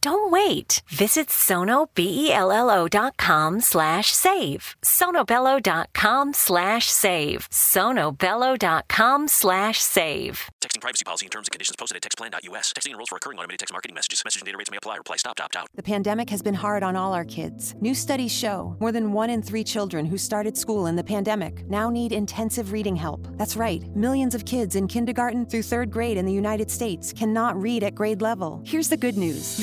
Don't wait. Visit sonobello.com slash save. sonobello.com slash save. sonobello.com slash save. Texting privacy policy and terms and conditions posted at textplan.us. Texting enrolls for recurring automated text marketing messages. Message and data rates may apply. Reply stop to opt out. The pandemic has been hard on all our kids. New studies show more than one in three children who started school in the pandemic now need intensive reading help. That's right. Millions of kids in kindergarten through third grade in the United States cannot read at grade level. Here's the good news.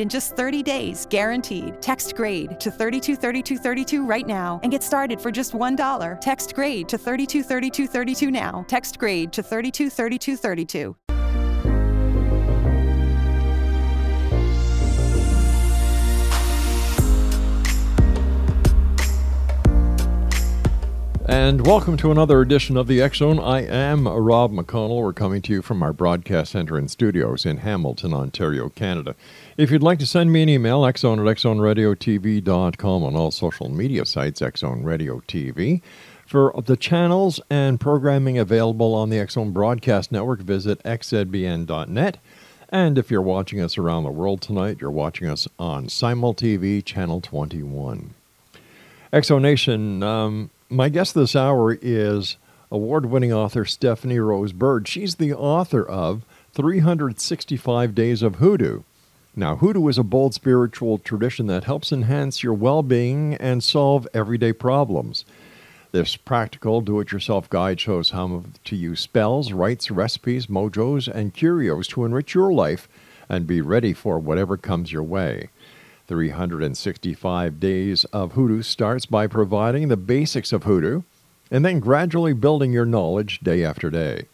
in just 30 days, guaranteed. Text grade to 323232 right now and get started for just $1. Text grade to 323232 now. Text grade to 323232. And welcome to another edition of the Zone. I am Rob McConnell. We're coming to you from our broadcast center and studios in Hamilton, Ontario, Canada. If you'd like to send me an email, xzone at xzoneradiotv.com on all social media sites, Xzone Radio TV. For the channels and programming available on the X Zone Broadcast Network, visit xzbn.net. And if you're watching us around the world tonight, you're watching us on SimulTV, Channel 21. X Zone Nation, um, my guest this hour is award winning author Stephanie Rose Bird. She's the author of 365 Days of Hoodoo. Now, hoodoo is a bold spiritual tradition that helps enhance your well being and solve everyday problems. This practical do it yourself guide shows how to use spells, rites, recipes, mojos, and curios to enrich your life and be ready for whatever comes your way. 365 Days of Hoodoo starts by providing the basics of hoodoo and then gradually building your knowledge day after day.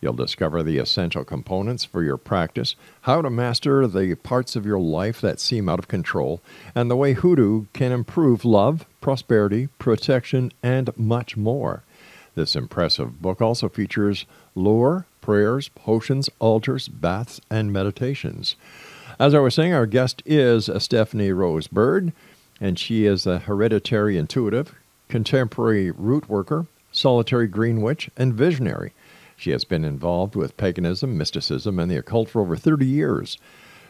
You'll discover the essential components for your practice, how to master the parts of your life that seem out of control, and the way hoodoo can improve love, prosperity, protection, and much more. This impressive book also features lore, prayers, potions, altars, baths, and meditations. As I was saying, our guest is uh, Stephanie Rose Bird, and she is a hereditary intuitive, contemporary root worker, solitary green witch, and visionary. She has been involved with paganism, mysticism, and the occult for over 30 years.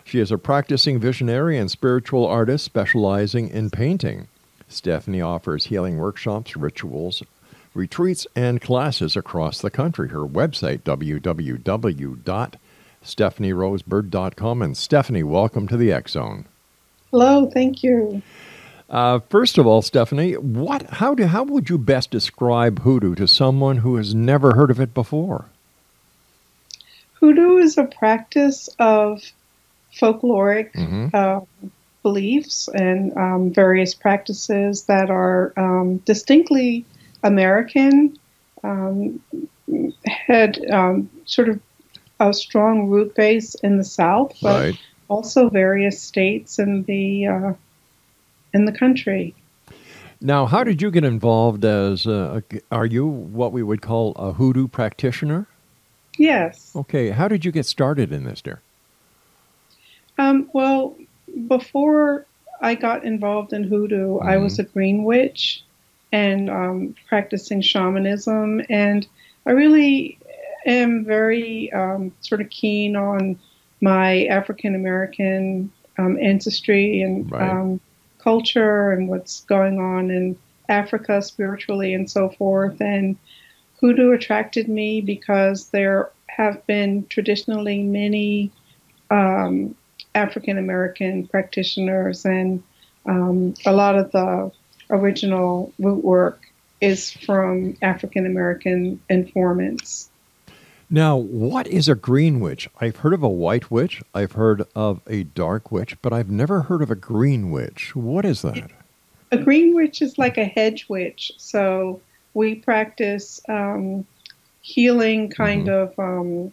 She is a practicing visionary and spiritual artist specializing in painting. Stephanie offers healing workshops, rituals, retreats, and classes across the country. Her website, www.stephanierosebird.com. And Stephanie, welcome to the X Zone. Hello, thank you. Uh, first of all, Stephanie, what, how, do, how would you best describe hoodoo to someone who has never heard of it before? Hoodoo is a practice of folkloric mm-hmm. uh, beliefs and um, various practices that are um, distinctly American, um, had um, sort of a strong root base in the South, but right. also various states in the uh, in the country. Now, how did you get involved as? A, are you what we would call a hoodoo practitioner? Yes. Okay. How did you get started in this, dear? Um, well, before I got involved in hoodoo, mm-hmm. I was a green witch and um, practicing shamanism, and I really am very um, sort of keen on my African American um, ancestry and Right. um, culture and what's going on in Africa spiritually and so forth. And hoodoo attracted me because there have been traditionally many um, African American practitioners, and um, a lot of the original root work is from African American informants. Now, what is a green witch? I've heard of a white witch, I've heard of a dark witch, but I've never heard of a green witch. What is that? A green witch is like a hedge witch. So we practice um, healing kind of um,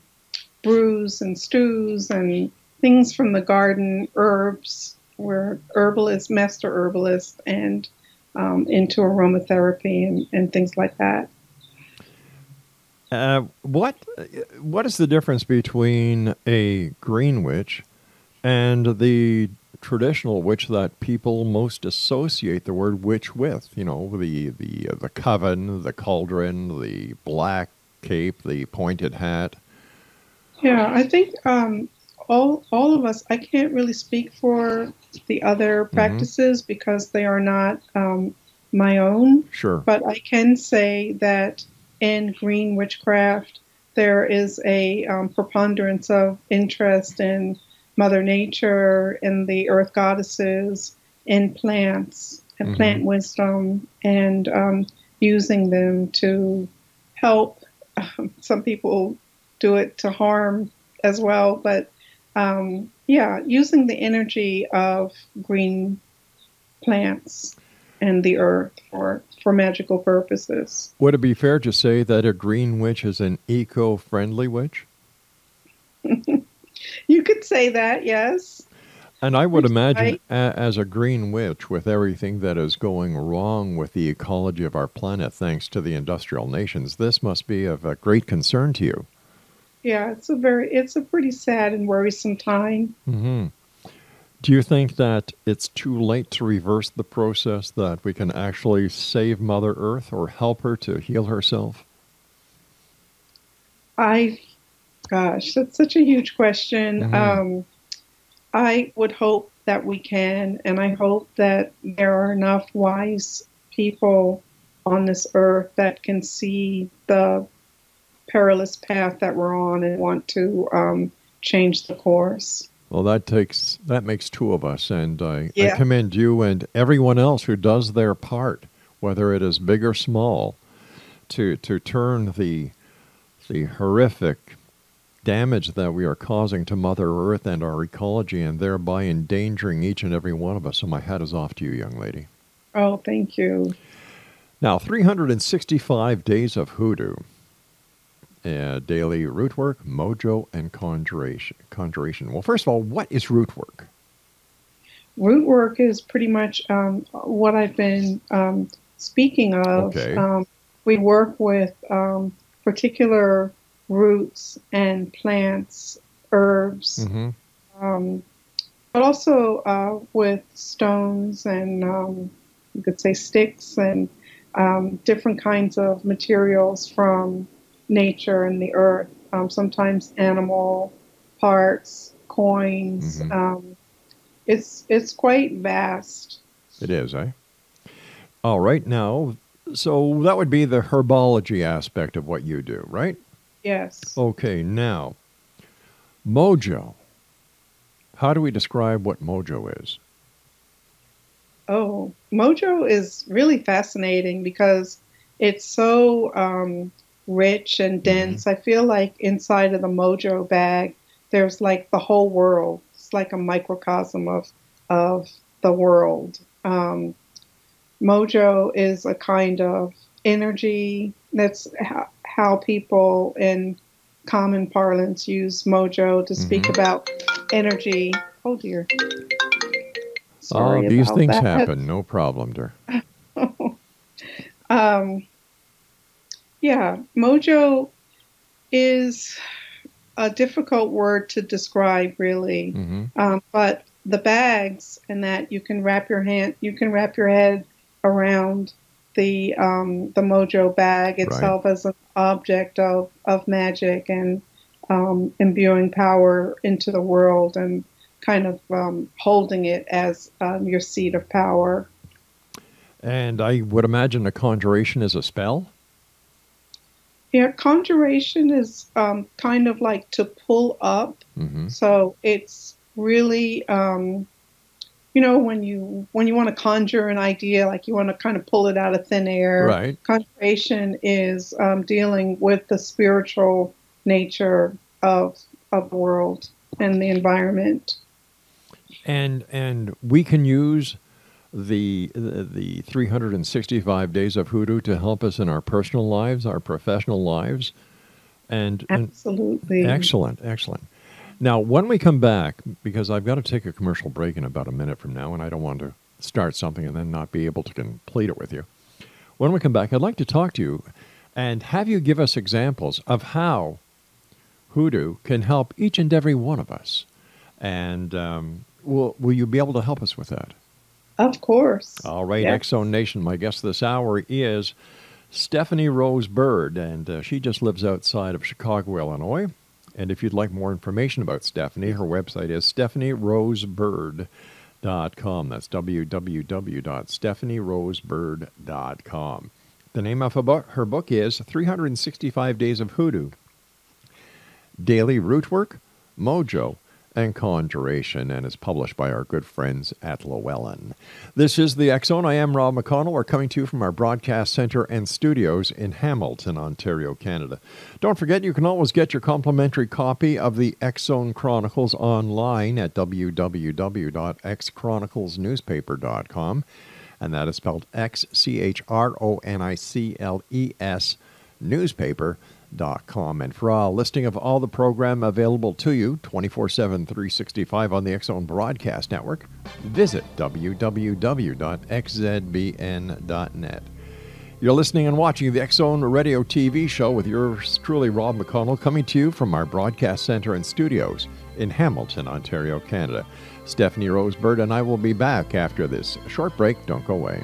brews and stews and things from the garden, herbs. We're herbalist, master herbalist, and um, into aromatherapy and, and things like that. Uh, what what is the difference between a green witch and the traditional witch that people most associate the word witch with? You know, the the uh, the coven, the cauldron, the black cape, the pointed hat. Yeah, I think um, all all of us. I can't really speak for the other practices because they are not um, my own. Sure. But I can say that in green witchcraft, there is a um, preponderance of interest in Mother Nature, in the earth goddesses, in plants and Mhm. plant wisdom, and um, using them to help. Um, some people do it to harm as well, but um, yeah, using the energy of green plants and the earth for, for magical purposes. Would it be fair to say that a green witch is an eco-friendly witch? You could say that, yes. And I would imagine, as a green witch, with everything that is going wrong with the ecology of our planet, thanks to the industrial nations, this must be of a great concern to you. Yeah, it's a very, it's a pretty sad and worrisome time. hmm Do you think that it's too late to reverse the process, that we can actually save Mother Earth or help her to heal herself? I, gosh, that's such a huge question. Mhm. Um, I would hope that we can, and I hope that there are enough wise people on this earth that can see the perilous path that we're on and want to um, change the course. Well, that takes that makes two of us, and I, I commend you and everyone else who does their part, whether it is big or small, to to turn the the horrific damage that we are causing to Mother Earth and our ecology, and thereby endangering each and every one of us. So my hat is off to you, young lady. Oh, thank you. Now, 365 days of hoodoo. Uh, daily root work, mojo, and conjuration. Conjuration. Well, first of all, what is root work? root work is pretty much um, what I've been um, speaking of. Okay. Um, we work with um, particular roots and plants, herbs, Mm-hmm. um, but also uh, with stones and um, you could say sticks and um, different kinds of materials from nature and the earth. Um, sometimes animal parts, coins. Mhm. Um, it's it's quite vast. It is, eh? All right, now, so that would be the herbology aspect of what you do, right? Yes. Okay, now, mojo. How do we describe what mojo is? Oh, Mojo is really fascinating because it's so um, rich and dense. I feel like inside of the Mojo bag, there's like the whole world. It's like a microcosm of of the world. Um, Mojo is a kind of energy. That's how, how people in common parlance use Mojo to speak Mhm. about energy. Oh dear. Oh, Sorry these about things that. happen. No problem, dear. um, yeah, mojo is a difficult word to describe, really. hmm Um, but the bags and that you can wrap your hand, you can wrap your head around the um, the mojo bag itself right. as an object of, of magic and um, imbuing power into the world and kind of um, holding it as um, your seat of power. And I would imagine a conjuration is a spell. Yeah, conjuration is um, kind of like to pull up. Mm-hmm. So it's really, um, you know, when you when you want to conjure an idea, like you want to kind of pull it out of thin air. Right. Conjuration is um, dealing with the spiritual nature of of the world and the environment. And and we can use the, the 365 days of hoodoo to help us in our personal lives, our professional lives, and absolutely and excellent, excellent. Now, when we come back, because I've got to take a commercial break in about a minute from now, and I don't want to start something and then not be able to complete it with you. When we come back, I'd like to talk to you and have you give us examples of how hoodoo can help each and every one of us. And um, will, will you be able to help us with that? Of course. All right. X Zone Nation. My guest this hour is Stephanie Rose Bird, and uh, she just lives outside of Chicago, Illinois. And if you'd like more information about Stephanie, her website is stephanierosebird.com. That's www.stephanierosebird.com. The name of her book, her book is 365 Days of Hoodoo Daily Root Work, Mojo, and Conjuration, and is published by our good friends at Llewellyn. This is the Zone. I am Rob McConnell. We're coming to you from our broadcast center and studios in Hamilton, Ontario, Canada. Don't forget, you can always get your complimentary copy of the Zone Chronicles online at www.xchroniclesnewspaper.com, and that is spelled X C H R O N I C L E S newspaper com. And for a listing of all the program available to you 24 7, 365 on the Zone Broadcast Network, visit www.xzbn.net. You're listening and watching the Zone Radio TV show with yours truly, Rob McConnell, coming to you from our broadcast center and studios in Hamilton, Ontario, Canada. Stephanie Rose Bird and I will be back after this short break. Don't go away.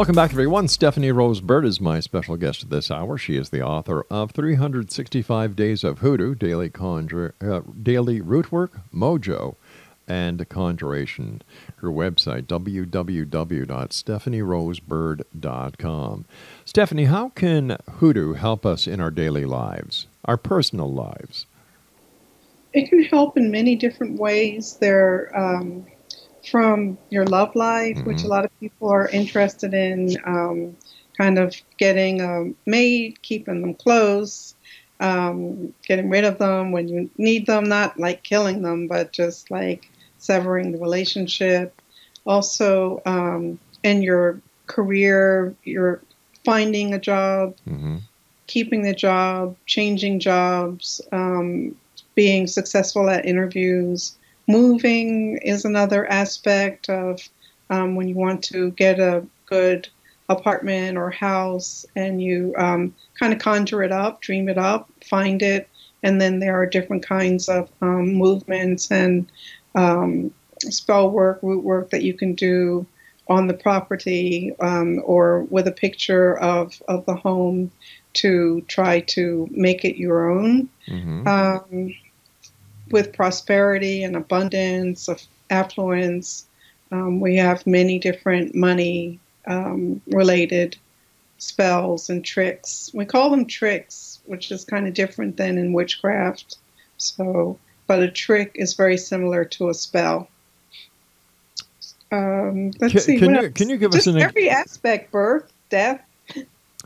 Welcome back, everyone. Stephanie Rose Bird is my special guest this hour. She is the author of 365 Days of Hoodoo, Daily, Conjure, uh, Daily Root Work, Mojo, and Conjuration. Her website, www.stephanierosebird.com. Stephanie, how can hoodoo help us in our daily lives, our personal lives? It can help in many different ways. There um, from your love life, mm-hmm. which a lot of people are interested in, um, kind of getting a maid, keeping them close, um, getting rid of them when you need them, not like killing them, but just like severing the relationship. Also, um, in your career, you're finding a job. Mm-hmm. keeping the job, changing jobs, um, being successful at interviews. Moving is another aspect of um, when you want to get a good apartment or house and you um, kind of conjure it up, dream it up, find it, and then there are different kinds of um, movements and um, spell work, root work that you can do on the property um, or with a picture of, of the home to try to make it your own. Mm-hmm. With prosperity and abundance of affluence, um, we have many different money um, related spells and tricks. We call them tricks, which is kind of different than in witchcraft. So, but a trick is very similar to a spell. Um, let's can, see. Can you, can you give Just us an every aspect: birth, death.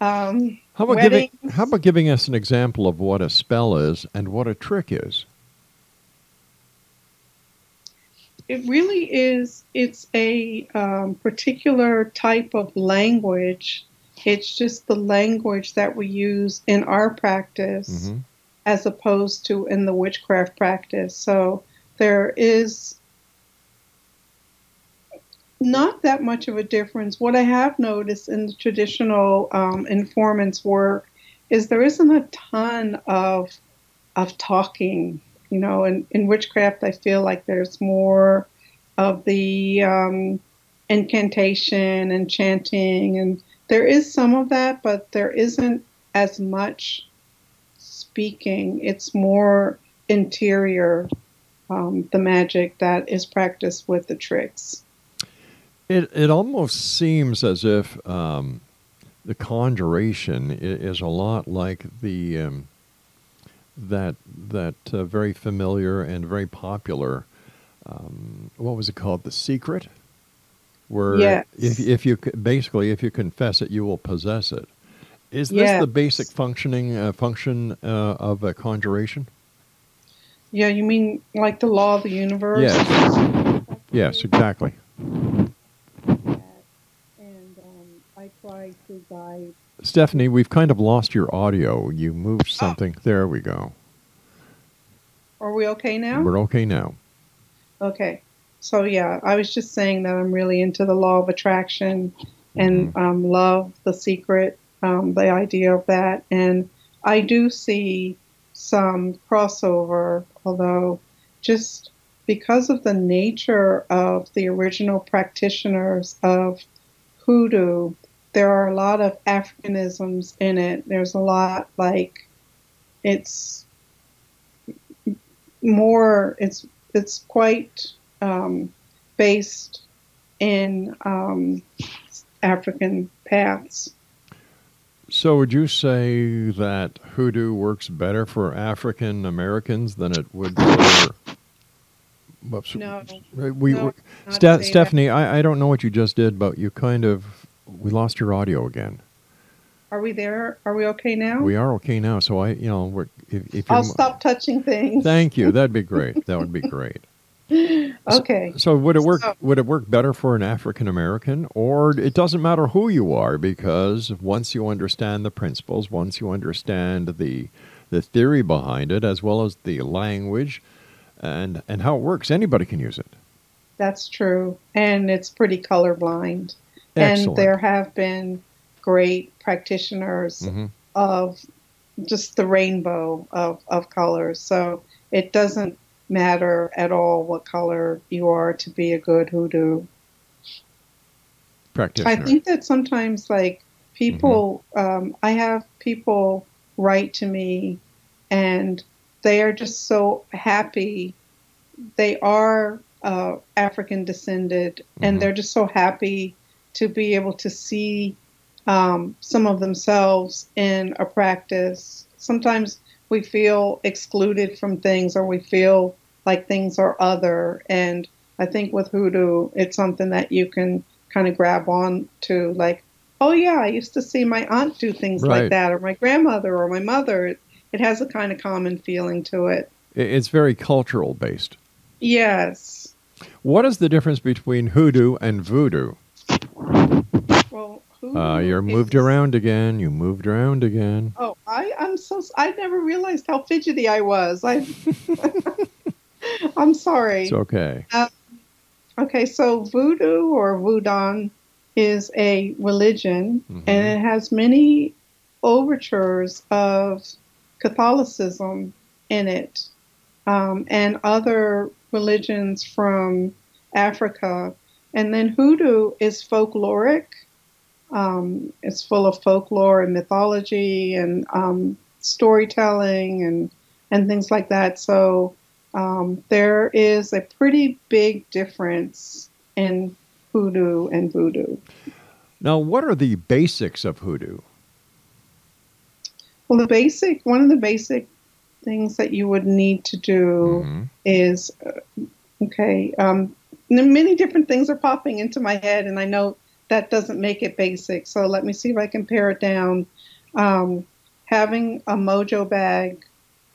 Um, how about giving How about giving us an example of what a spell is and what a trick is? It really is. It's a um, particular type of language. It's just the language that we use in our practice, mm-hmm. as opposed to in the witchcraft practice. So there is not that much of a difference. What I have noticed in the traditional um, informants work is there isn't a ton of of talking. You know, in, in witchcraft, I feel like there's more of the um, incantation and chanting, and there is some of that, but there isn't as much speaking. It's more interior, um, the magic that is practiced with the tricks. It it almost seems as if um, the conjuration is a lot like the um, that that uh, very familiar and very popular. Um, what was it called? The Secret, where yes. if if you basically if you confess it, you will possess it. Is this yes. the basic functioning uh, function uh, of a conjuration? Yeah, you mean like the law of the universe? Yes. Yes, exactly. And um, I try to guide. Stephanie, we've kind of lost your audio. You moved oh. something. Oh. There we go. Are we okay now? We're okay now. Okay. So, yeah, I was just saying that I'm really into the law of attraction and mm-hmm. um, love the secret, um, the idea of that. And I do see some crossover, although just because of the nature of the original practitioners of hoodoo, there are a lot of Africanisms in it. There's a lot like it's more. It's it's quite um, based in um, African paths. So, would you say that hoodoo works better for African Americans than it would for? Whoops. No. We, no, Ste- Stephanie, I, I don't know what you just did, but you kind of we lost your audio again. Are we there? Are we okay now? We are okay now. So I, you know, we're, if, if I'll stop touching things. Thank you. That'd be great. that would be great. okay. So, so, would it work? So, would it work better for an African American, or it doesn't matter who you are because once you understand the principles, once you understand the the theory behind it, as well as the language, and and how it works, anybody can use it. That's true, and it's pretty colorblind. Excellent. And there have been great practitioners mm-hmm. of just the rainbow of, of colors. So it doesn't matter at all what color you are to be a good hoodoo practitioner. I think that sometimes, like, people, mm-hmm. um, I have people write to me and they are just so happy. They are uh, African descended mm-hmm. and they're just so happy to be able to see um, some of themselves in a practice. Sometimes we feel excluded from things or we feel like things are other. And I think with hoodoo, it's something that you can kind of grab on to, like, oh, yeah, I used to see my aunt do things right. like that, or my grandmother, or my mother. It, it has a kind of common feeling to it. It's very cultural based. Yes. What is the difference between hoodoo and voodoo? Well, uh, you're moved around again. You moved around again. Oh, I I, I'm so I never realized how fidgety I was. I, I'm sorry. It's okay. Uh, okay, so voodoo or voodoo is a religion, mm-hmm. and it has many overtures of Catholicism in it, um, and other religions from Africa. And then hoodoo is folkloric. Um, it's full of folklore and mythology and um, storytelling and and things like that. So um, there is a pretty big difference in hoodoo and voodoo. Now, what are the basics of hoodoo? Well, the basic one of the basic things that you would need to do mm-hmm. is uh, okay. Um, many different things are popping into my head, and I know that doesn't make it basic. So let me see if I can pare it down. Um, having a mojo bag,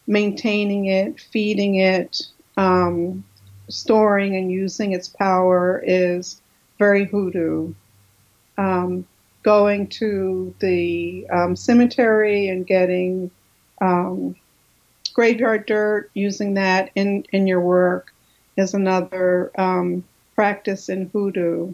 maintaining it, feeding it, um, storing and using its power is very hoodoo. Um, going to the um, cemetery and getting um, graveyard dirt, using that in, in your work is another um, practice in hoodoo.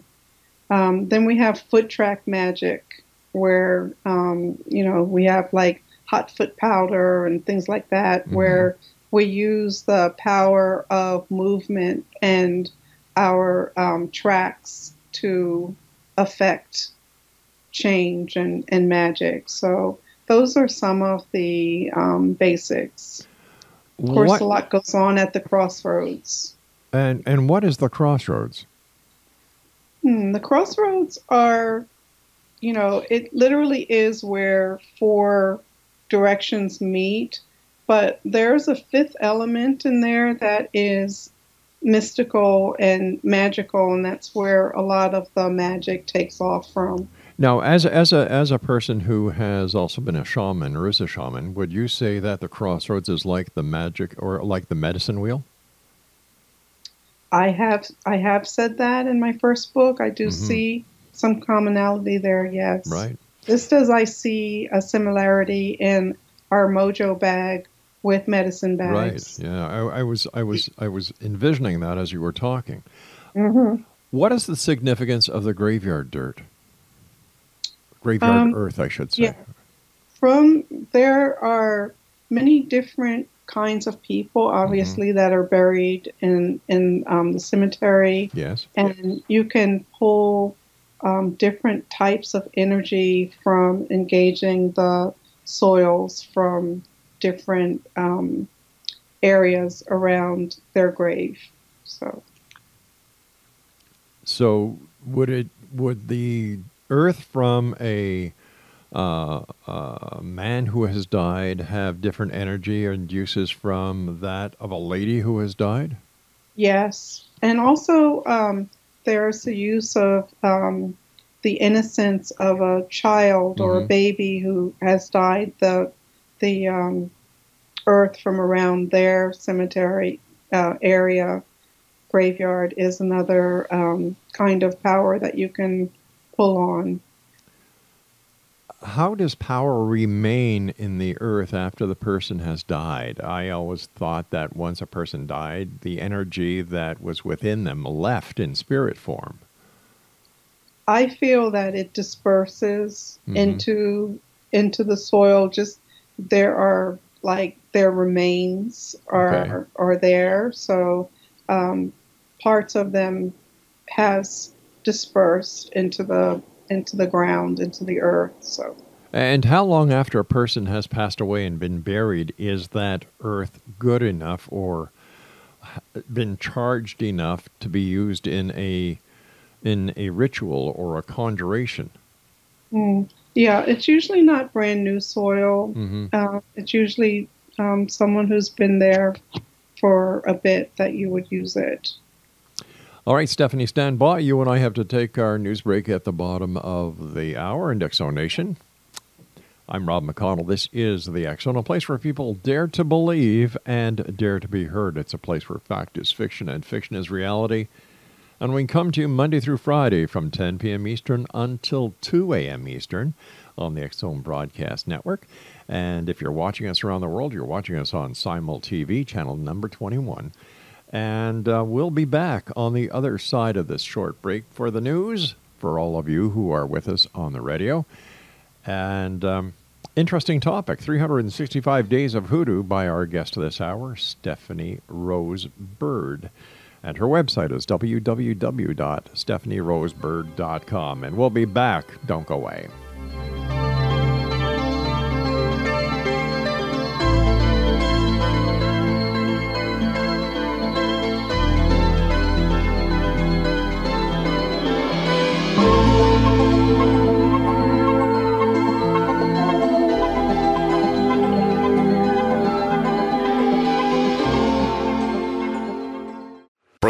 Um, then we have foot track magic, where um, you know we have like hot foot powder and things like that, mm-hmm. where we use the power of movement and our um, tracks to affect change and, and magic. So those are some of the um, basics. Of course, what, a lot goes on at the crossroads. And and what is the crossroads? Hmm, the crossroads are, you know, it literally is where four directions meet, but there's a fifth element in there that is mystical and magical, and that's where a lot of the magic takes off from. Now, as as a as a person who has also been a shaman or is a shaman, would you say that the crossroads is like the magic or like the medicine wheel? I have I have said that in my first book. I do mm-hmm. see some commonality there. Yes. Right. Just as I see a similarity in our mojo bag with medicine bags. Right. Yeah. I, I was I was I was envisioning that as you were talking. Mm-hmm. What is the significance of the graveyard dirt? Graveyard um, earth, I should say. Yeah. From there are many different kinds of people, obviously, mm-hmm. that are buried in in um, the cemetery. Yes, and you can pull um, different types of energy from engaging the soils from different um, areas around their grave. So, so would it would the earth from a uh, a man who has died have different energy and uses from that of a lady who has died? Yes. And also, um, there's the use of um, the innocence of a child or mm-hmm. a baby who has died. The, the um, earth from around their cemetery uh, area, graveyard, is another um, kind of power that you can pull on how does power remain in the earth after the person has died? I always thought that once a person died, the energy that was within them left in spirit form. I feel that it disperses mm-hmm. into into the soil. Just there are like their remains are okay. are there, so um, parts of them has dispersed into the into the ground, into the earth. So. And how long after a person has passed away and been buried is that earth good enough or been charged enough to be used in a in a ritual or a conjuration? Mm. Yeah, it's usually not brand new soil. Mm-hmm. Uh, it's usually um, someone who's been there for a bit that you would use it. All right, Stephanie, stand by. You and I have to take our news break at the bottom of the hour in X Zone Nation. I'm Rob McConnell. This is the Zone, a place where people dare to believe and dare to be heard. It's a place where fact is fiction and fiction is reality. And we come to you Monday through Friday from 10 p.m. Eastern until 2 a.m. Eastern on the Zone Broadcast Network. And if you're watching us around the world, you're watching us on SimulTV, channel number 21. And uh, we'll be back on the other side of this short break for the news for all of you who are with us on the radio. And um, interesting topic 365 Days of Hoodoo by our guest this hour, Stephanie Rose Bird. And her website is www.stephanierosebird.com. And we'll be back. Don't go away.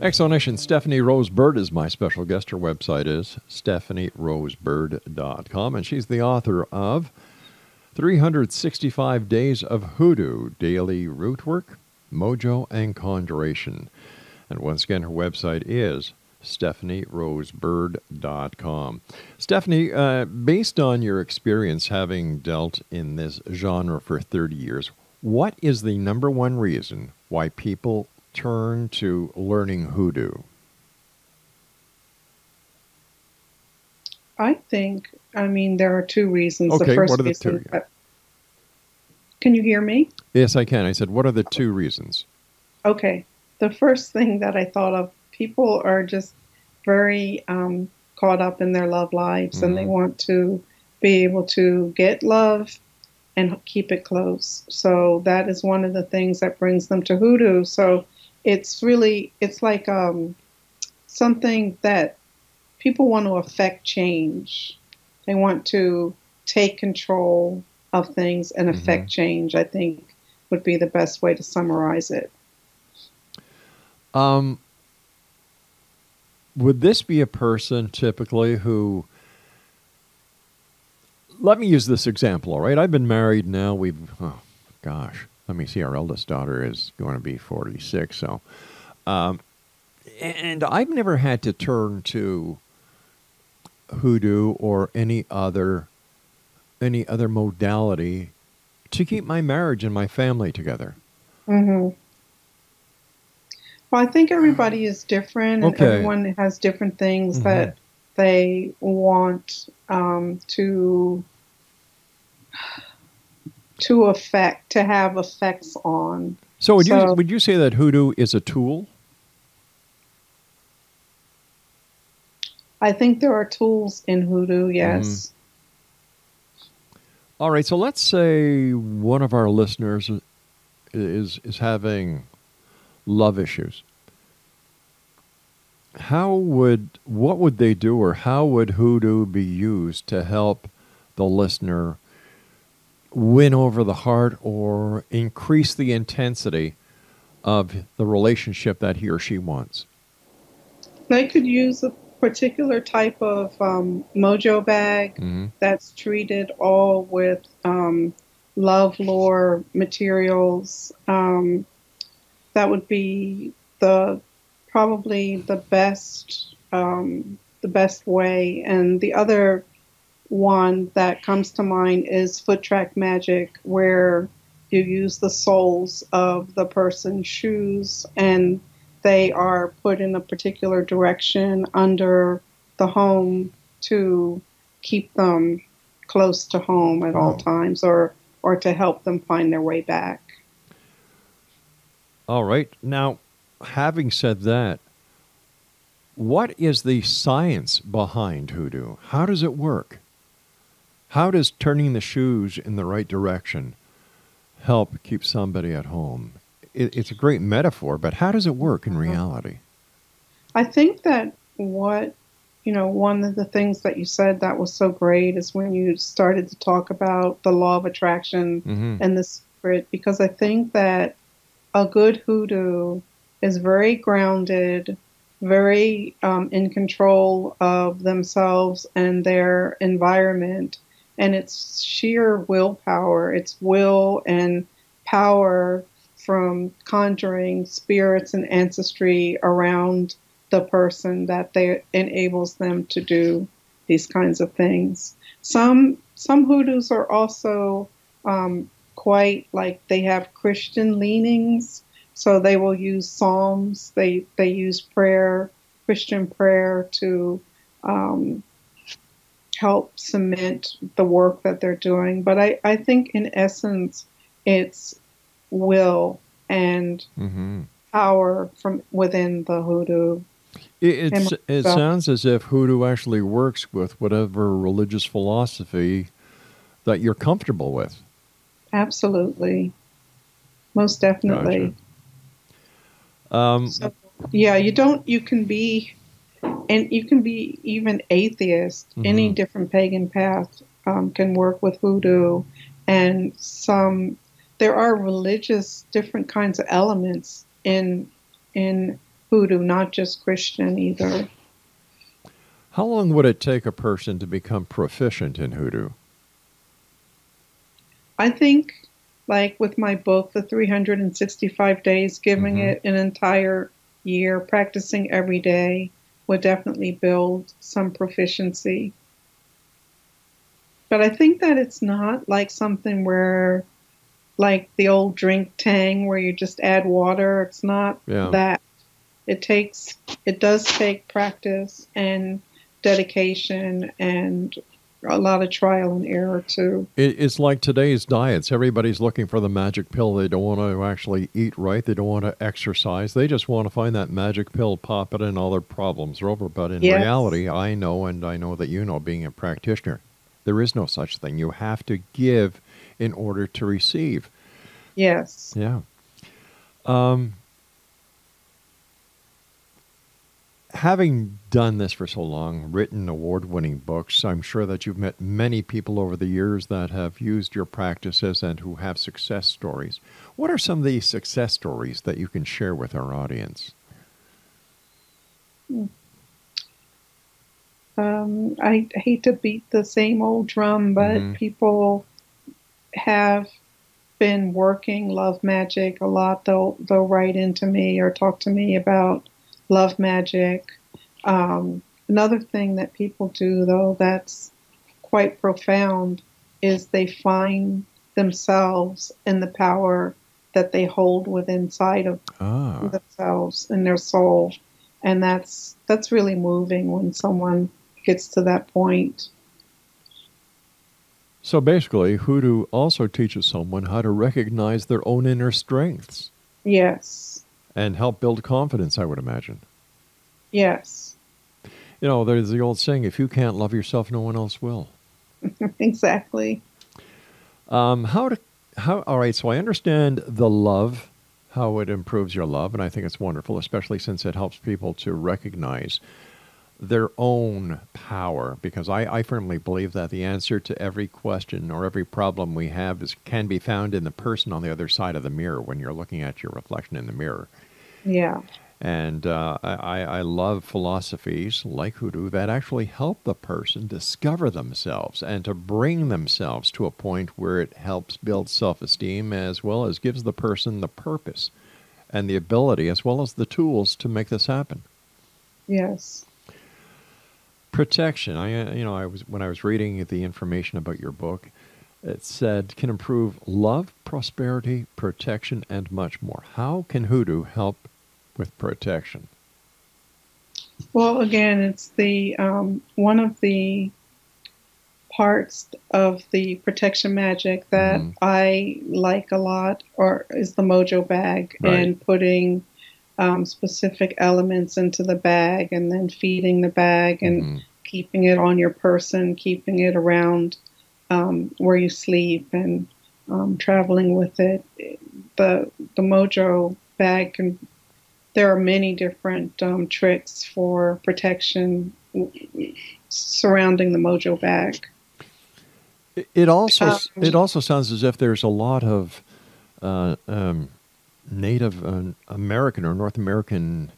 X Zone Nation Stephanie Rose Bird is my special guest. Her website is stephanierosebird.com, and she's the author of 365 Days of Hoodoo Daily Root Work, Mojo, and Conjuration. And once again, her website is stephanierosebird.com. Stephanie, uh, based on your experience having dealt in this genre for 30 years, what is the number one reason why people turn to learning hoodoo? I think, I mean, there are two reasons. Okay, the first what are the reason, two? Can you hear me? Yes, I can. I said, what are the two reasons? Okay. The first thing that I thought of people are just very um, caught up in their love lives mm-hmm. and they mm-hmm. want to be able to get love and keep it close. So that is one of the things that brings them to hoodoo. So it's really it's like um, something that people want to affect change. They want to take control of things and affect mm-hmm. change. I think would be the best way to summarize it. Um, would this be a person typically who? Let me use this example. All right, I've been married now. We've oh gosh, let me see, our eldest daughter is going to be 46. So, um, and I've never had to turn to hoodoo or any other any other modality to keep my marriage and my family together. Mm-hmm. Well, I think everybody is different, and everyone has different things mm-hmm. that they want um, to to affect to have effects on. So would so, you would you say that hoodoo is a tool? I think there are tools in hoodoo. Yes. Mm. All right. So let's say one of our listeners is is having love issues. How would what would they do, or how would hoodoo be used to help the listener win over the heart or increase the intensity of the relationship that he or she wants? They could use a particular type of um, mojo bag mm-hmm. that's treated all with um, love lore materials. Um, that would be the probably the best um, the best way. And the other one that comes to mind is foot track magic, where you use the soles of the person's shoes and they are put in a particular direction under the home to keep them close to home at all oh. times or or to help them find their way back. All right. Now, having said that, What is the science behind hoodoo? How does it work? How does turning the shoes in the right direction help keep somebody at home? It, it's a great metaphor, but how does it work in reality? I think that what, you know, one of the things that you said that was so great is when you started to talk about the law of attraction mm-hmm. and the spirit, because I think that a good hoodoo is very grounded, very um, in control of themselves and their environment. And it's sheer willpower, it's will and power from conjuring spirits and ancestry around the person that they enables them to do these kinds of things. Some some hoodoos are also um, quite like they have Christian leanings, so they will use psalms. They they use prayer, Christian prayer, to um, help cement the work that they're doing. But I, I think in essence, it's will and mm-hmm. power from within the hoodoo. It, it sounds as if hoodoo actually works with whatever religious philosophy that you're comfortable with. Absolutely. Most definitely. Gotcha. Um, so, yeah, you don't, you can be, and you can be even atheist. Mm-hmm. Any different pagan path um, can work with hoodoo. And some, there are religious, different kinds of elements in, in hoodoo, not just Christian either. How long would it take a person to become proficient in hoodoo? I think, like with my book, The 365 Days, giving mm-hmm. it an entire year, practicing every day, would definitely build some proficiency. But I think that it's not like something where, like the old drink tang, where you just add water. It's not yeah. that it takes it does take practice and dedication and a lot of trial and error too. It's like today's diets. Everybody's looking for the magic pill. They don't want to actually eat right. They don't want to exercise. They just want to find that magic pill, pop it, and all their problems are over. But in yes. reality, I know, and I know that you know, being a practitioner, there is no such thing. You have to give in order to receive. Yes. Yeah. Um, having done this for so long, written award winning books, I'm sure that you've met many people over the years that have used your practices and who have success stories. What are some of the success stories that you can share with our audience? Um, I hate to beat the same old drum, but mm-hmm. people have been working love magic a lot. They'll they'll write into me or talk to me about love magic. Um, another thing that people do, though, that's quite profound is they find themselves in the power that they hold within inside of ah. themselves in their soul and that's that's really moving when someone gets to that point so basically hoodoo also teaches someone how to recognize their own inner strengths yes and help build confidence, I would imagine. Yes. You know, there's the old saying if you can't love yourself, no one else will. exactly. Um, how to, how, all right, so I understand the love, how it improves your love, and I think it's wonderful, especially since it helps people to recognize their own power because I, I, firmly believe that the answer to every question or every problem we have is can be found in the person on the other side of the mirror when you're looking at your reflection in the mirror. Yeah. And uh, I, I love philosophies like hoodoo that actually help the person discover themselves and to bring themselves to a point where it helps build self esteem as well as gives the person the purpose and the ability as well as the tools to make this happen. Yes protection. I, uh, you know, I was when I was reading the information about your book, it said can improve love, prosperity, protection, and much more. How can hoodoo help with protection? Well, again, it's the um, one of the parts of the protection magic that mm. I like a lot, or is the mojo bag right. and putting um, specific elements into the bag and then feeding the bag and mm-hmm. keeping it on your person, keeping it around um, where you sleep and um, traveling with it. The the Mojo bag can. There are many different um, tricks for protection surrounding the Mojo bag. It also um, it also sounds as if there's a lot of uh, um, Native uh, American or North American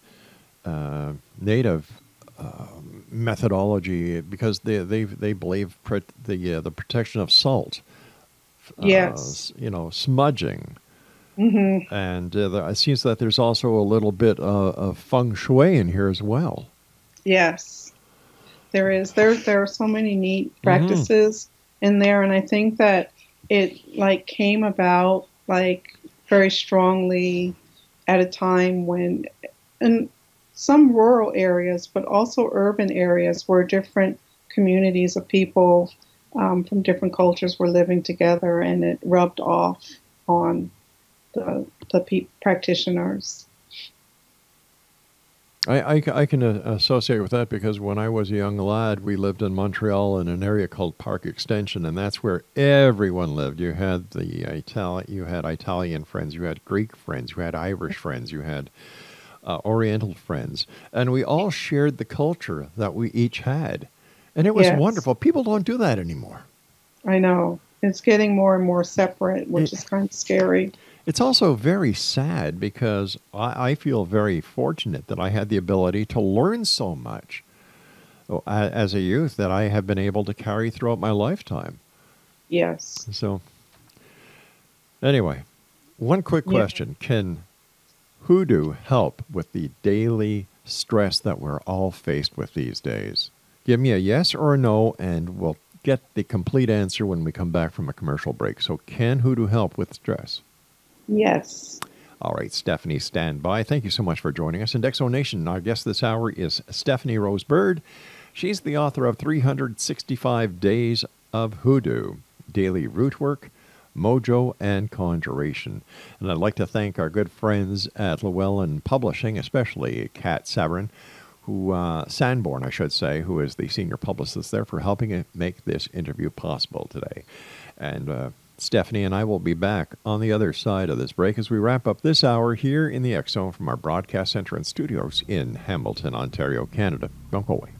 uh, Native uh, methodology because they they they believe the uh, the protection of salt. Uh, yes. you know, smudging. Mm-hmm. And it seems that there's also a little bit of feng shui in here as well. Yes, there is. There there are so many neat mm-hmm. practices mm-hmm. in there, and I think that it like came about like very strongly at a time when in some rural areas, but also urban areas where different communities of people um, from different cultures were living together, and it rubbed off on the, the pe- practitioners. I, I, I, can uh, associate with that because when I was a young lad, we lived in Montreal in an area called Park Extension, and that's where everyone lived. You had the Italian, you had Italian friends, you had Greek friends, you had Irish friends, you had uh, Oriental friends, and we all shared the culture that we each had, and it was yes. wonderful. People don't do that anymore. I know it's getting more and more separate, which it, is kind of scary. It's also very sad because I, I, feel very fortunate that I had the ability to learn so much uh, as a youth that I have been able to carry throughout my lifetime. Yes. So, anyway, one quick question: yeah. Can hoodoo help with the daily stress that we're all faced with these days? Give me a yes or a no, and we'll get the complete answer when we come back from a commercial break. So, can hoodoo help with stress? Yes. All right, Stephanie, stand by. Thank you so much for joining us. And X Zone Nation, our guest this hour is Stephanie Rose Bird. She's the author of 365 Days of Hoodoo, Daily Root Work, Mojo, and Conjuration. And I'd like to thank our good friends at Llewellyn Publishing, especially Kat Sabrin, who, uh, Sanborn, I should say, who is the senior publicist there, for helping make this interview possible today. And uh, Stephanie and I will be back on the other side of this break as we wrap up this hour here in the X Zone from our broadcast center and studios in Hamilton, Ontario, Canada. Don't go away.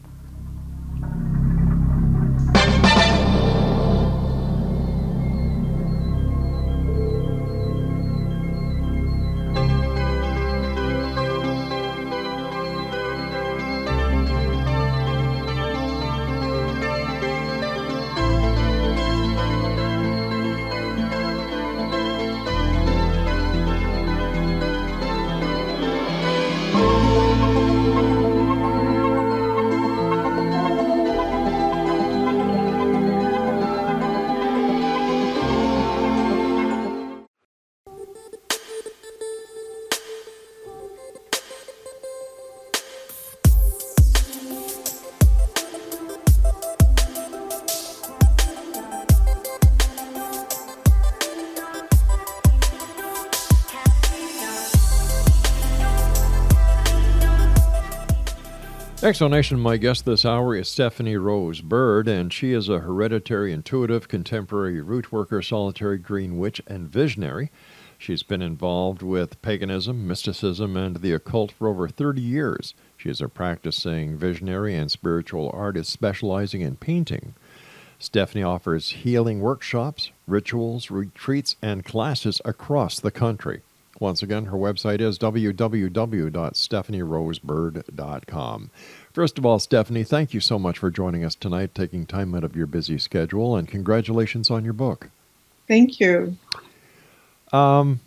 X Zone Nation, My guest this hour is Stephanie Rose Bird, and she is a hereditary intuitive, contemporary root worker, solitary green witch, and visionary. She's been involved with paganism, mysticism, and the occult for over 30 years. She is a practicing visionary and spiritual artist specializing in painting. Stephanie offers healing workshops, rituals, retreats, and classes across the country. Once again, her website is www.stephanierosebird.com. First of all, Stephanie, thank you so much for joining us tonight, taking time out of your busy schedule, and congratulations on your book. Thank you. Um,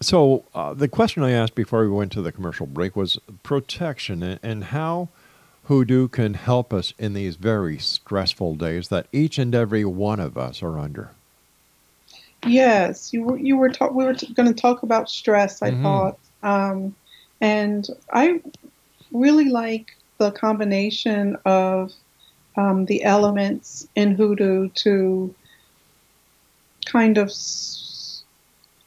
so, uh, the question I asked before we went to the commercial break was protection and, and how hoodoo can help us in these very stressful days that each and every one of us are under. Yes, you were you were ta- we were t- going to talk about stress. I mm-hmm. thought, um, and I really like the combination of um, the elements in hoodoo to kind of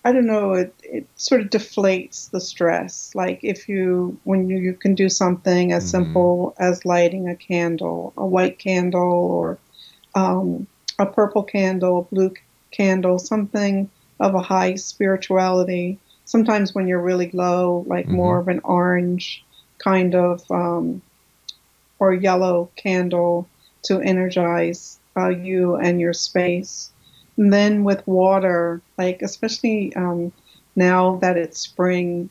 I don't know, it, it sort of deflates the stress. Like if you, when you, you can do something as mm-hmm. simple as lighting a candle, a white candle or um, a purple candle, a blue candle, something of a high spirituality. Sometimes when you're really low, like mm-hmm. more of an orange kind of um, or yellow candle to energize uh, you and your space. And then with water, like especially um, now that it's spring,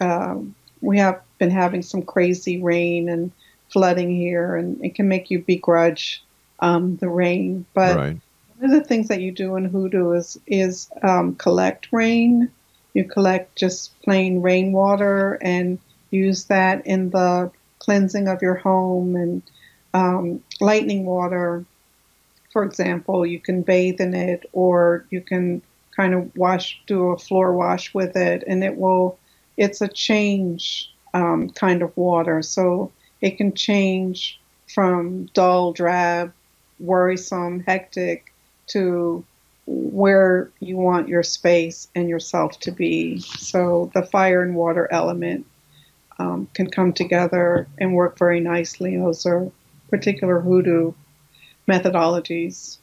uh, we have been having some crazy rain and flooding here, and it can make you begrudge um, the rain. But right. One of the things that you do in hoodoo is is um, collect rain. You collect just plain rainwater and use that in the cleansing of your home and um, lightning water for example, you can bathe in it or you can kind of wash, do a floor wash with it, and it will, it's a change um, kind of water. So it can change from dull, drab, worrisome, hectic to where you want your space and yourself to be. So the fire and water element um, can come together and work very nicely. Those are particular hoodoo methodologies.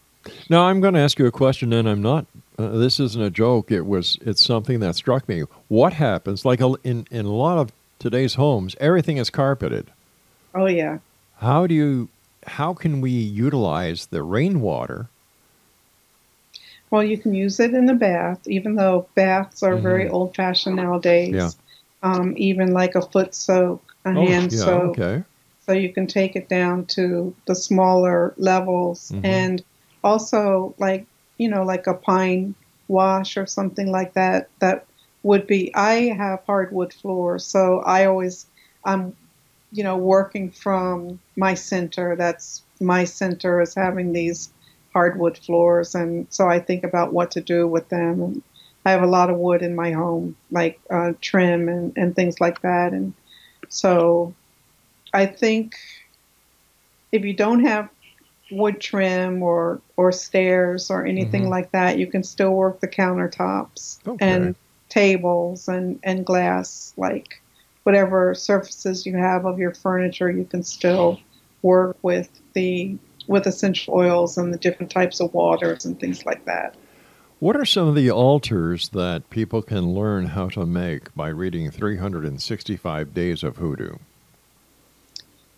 Now I'm going to ask you a question, and I'm not. Uh, this isn't a joke. It was. It's something that struck me. What happens? Like in in a lot of today's homes, everything is carpeted. Oh yeah. How do you? How can we utilize the rainwater? Well, you can use it in the bath, even though baths are mm-hmm. very old fashioned nowadays. Yeah. Um, even like a foot soak, a oh, hand yeah, soak. Okay so you can take it down to the smaller levels mm-hmm. and also like you know like a pine wash or something like that that would be i have hardwood floors so i always i'm you know working from my center that's my center is having these hardwood floors and so i think about what to do with them and i have a lot of wood in my home like uh, trim and, and things like that and so I think if you don't have wood trim or or stairs or anything mm-hmm. like that, you can still work the countertops okay. and tables and and glass like whatever surfaces you have of your furniture you can still work with the with essential oils and the different types of waters and things like that. What are some of the altars that people can learn how to make by reading 365 Days of Hoodoo?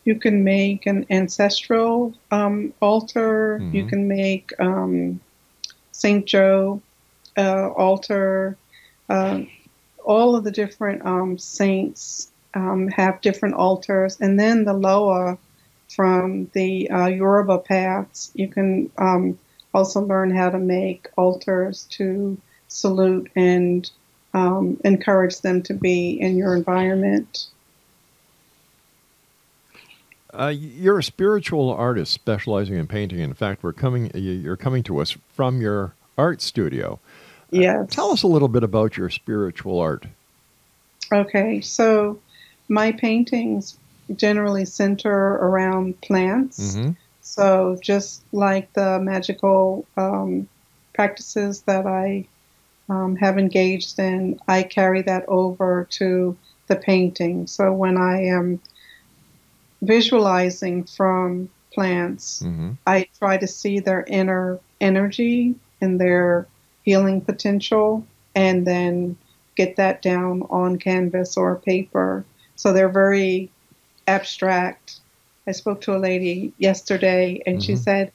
You can make an ancestral um, altar. Mm-hmm. You can make um, Saint Joe uh, altar. Uh, all of the different um, saints um, have different altars, and then the Loa from the uh, Yoruba paths. You can um, also learn how to make altars to salute and um, encourage them to be in your environment. Uh, you're a spiritual artist specializing in painting. In fact, we're coming. You're coming to us from your art studio. Yeah. Uh, tell us a little bit about your spiritual art. Okay, so my paintings generally center around plants. Mm-hmm. So just like the magical um, practices that I um, have engaged in, I carry that over to the painting. So when I am visualizing from plants, mm-hmm. I try to see their inner energy and their healing potential and then get that down on canvas or paper. So they're very abstract. I spoke to a lady yesterday and mm-hmm. she said,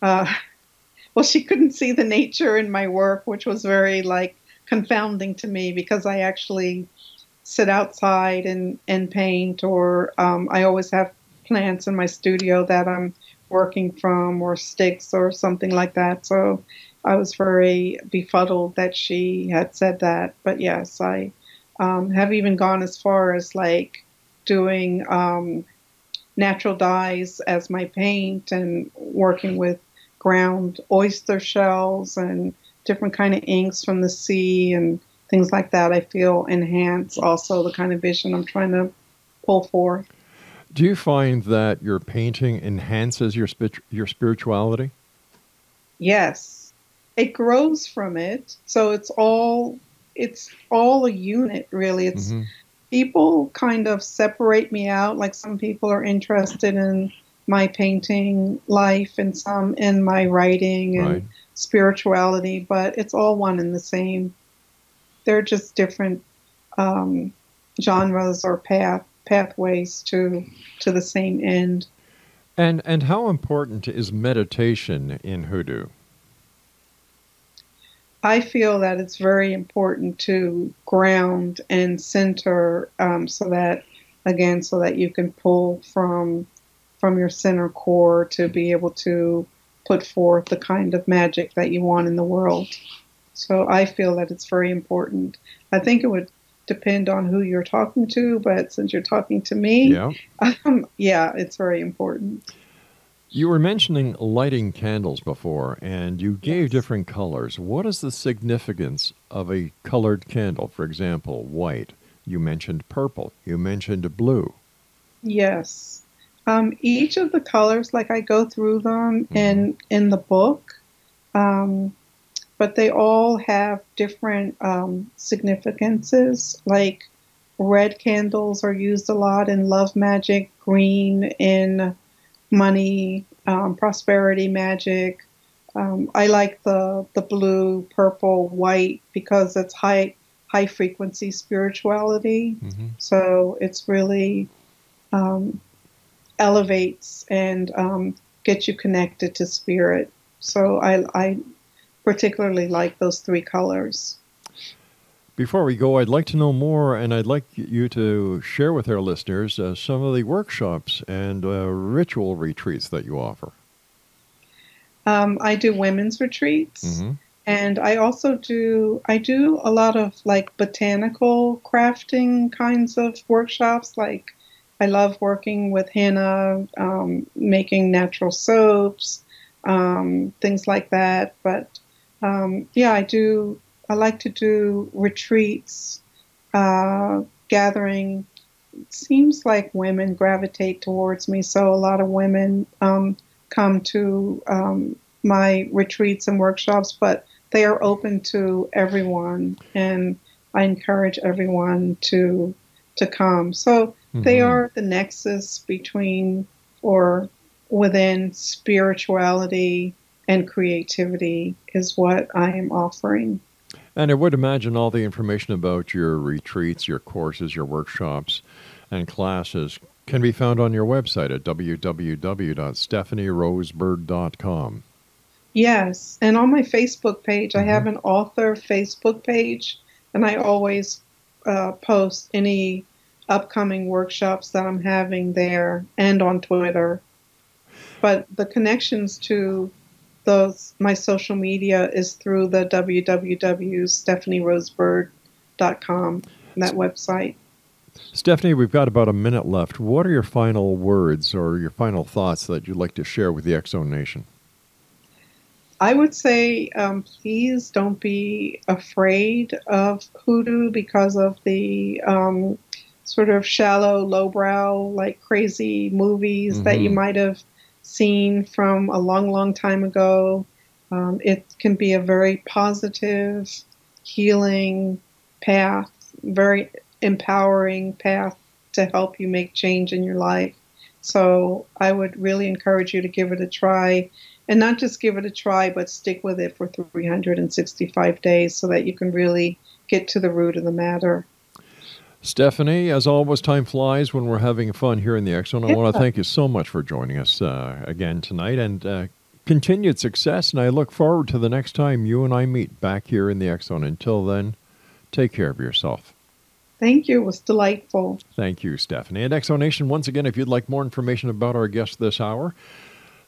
uh, well, she couldn't see the nature in my work, which was very like confounding to me because I actually sit outside and, and paint, or um, I always have plants in my studio that I'm working from, or sticks, or something like that. So I was very befuddled that she had said that. But yes, I um, have even gone as far as like doing um, natural dyes as my paint and working with ground oyster shells and different kind of inks from the sea and things like that, I feel enhance also the kind of vision I'm trying to pull forth. Do you find that your painting enhances your your spirituality? Yes, it grows from it. So it's all it's all a unit, really. It's mm-hmm. People kind of separate me out. Like some people are interested in my painting life, and some in my writing and right. spirituality, but it's all one and the same. They're just different um, genres or path pathways to to the same end. And and how important is meditation in hoodoo? I feel that it's very important to ground and center um, so that again so that you can pull from from your center core to be able to put forth the kind of magic that you want in the world. So I feel that it's very important. I think it would depend on who you're talking to, but since you're talking to me, yeah, um, yeah it's very important. You were mentioning lighting candles before, and you gave yes. different colors. What is the significance of a colored candle? For example, white. You mentioned purple. You mentioned blue. Yes. Um, each of the colors, like I go through them mm-hmm. in in the book, um, but they all have different um, significances. Like red candles are used a lot in love magic, green in money, um, prosperity magic. Um, I like the the blue, purple, white because it's high high frequency spirituality. Mm-hmm. So it's really um, elevates and um, gets you connected to spirit. So I, I particularly like those three colors. Before we go, I'd like to know more, and I'd like you to share with our listeners uh, some of the workshops and uh, ritual retreats that you offer. Um, I do women's retreats, mm-hmm. and I also do I do a lot of like botanical crafting kinds of workshops. Like I love working with henna, um, making natural soaps, um, things like that. But um, yeah, I do I like to do retreats, uh, gathering. It seems like women gravitate towards me, so a lot of women um, come to um, my retreats and workshops, but they are open to everyone, and I encourage everyone to to come. So mm-hmm. they are the nexus between or within spirituality and creativity is what I am offering. And I would imagine all the information about your retreats, your courses, your workshops, and classes can be found on your website at www.stephanierosebird.com. Yes, and on my Facebook page, mm-hmm. I have an author Facebook page, and I always uh, post any upcoming workshops that I'm having there and on Twitter. But the connections to those my social media is through the www.stephanierosebird.com that website. Stephanie, we've got about a minute left. What are your final words or your final thoughts that you'd like to share with the Zone Nation? I would say um, please don't be afraid of hoodoo because of the um, sort of shallow, lowbrow, like crazy movies mm-hmm. that you mm-hmm. might have seen from a long, long time ago. Um, it can be a very positive, healing path, very empowering path to help you make change in your life. So I would really encourage you to give it a try and not just give it a try, but stick with it for 365 days so that you can really get to the root of the matter. Stephanie, as always, time flies when we're having fun here in the Zone. I want to thank you so much for joining us uh, again tonight and uh, continued success. And I look forward to the next time you and I meet back here in the Zone. Until then, take care of yourself. Thank you. It was delightful. Thank you, Stephanie. And X Zone Nation, once again, if you'd like more information about our guest this hour,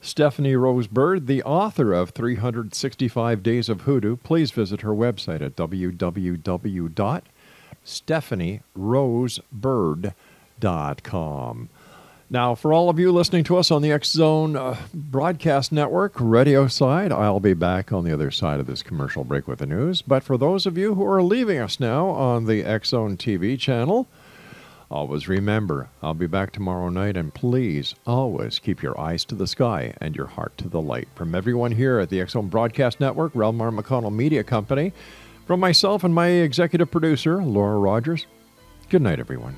Stephanie Rose Bird, the author of 365 Days of Hoodoo, please visit her website at www stephanierosebird.com. Now, for all of you listening to us on the X Zone uh, broadcast network, radio side, I'll be back on the other side of this commercial break with the news. But for those of you who are leaving us now on the X Zone TV channel, always remember, I'll be back tomorrow night, and please always keep your eyes to the sky and your heart to the light. From everyone here at the X Zone Broadcast Network, Relmar McConnell Media Company, from myself and my executive producer, Laura Rogers, good night, everyone.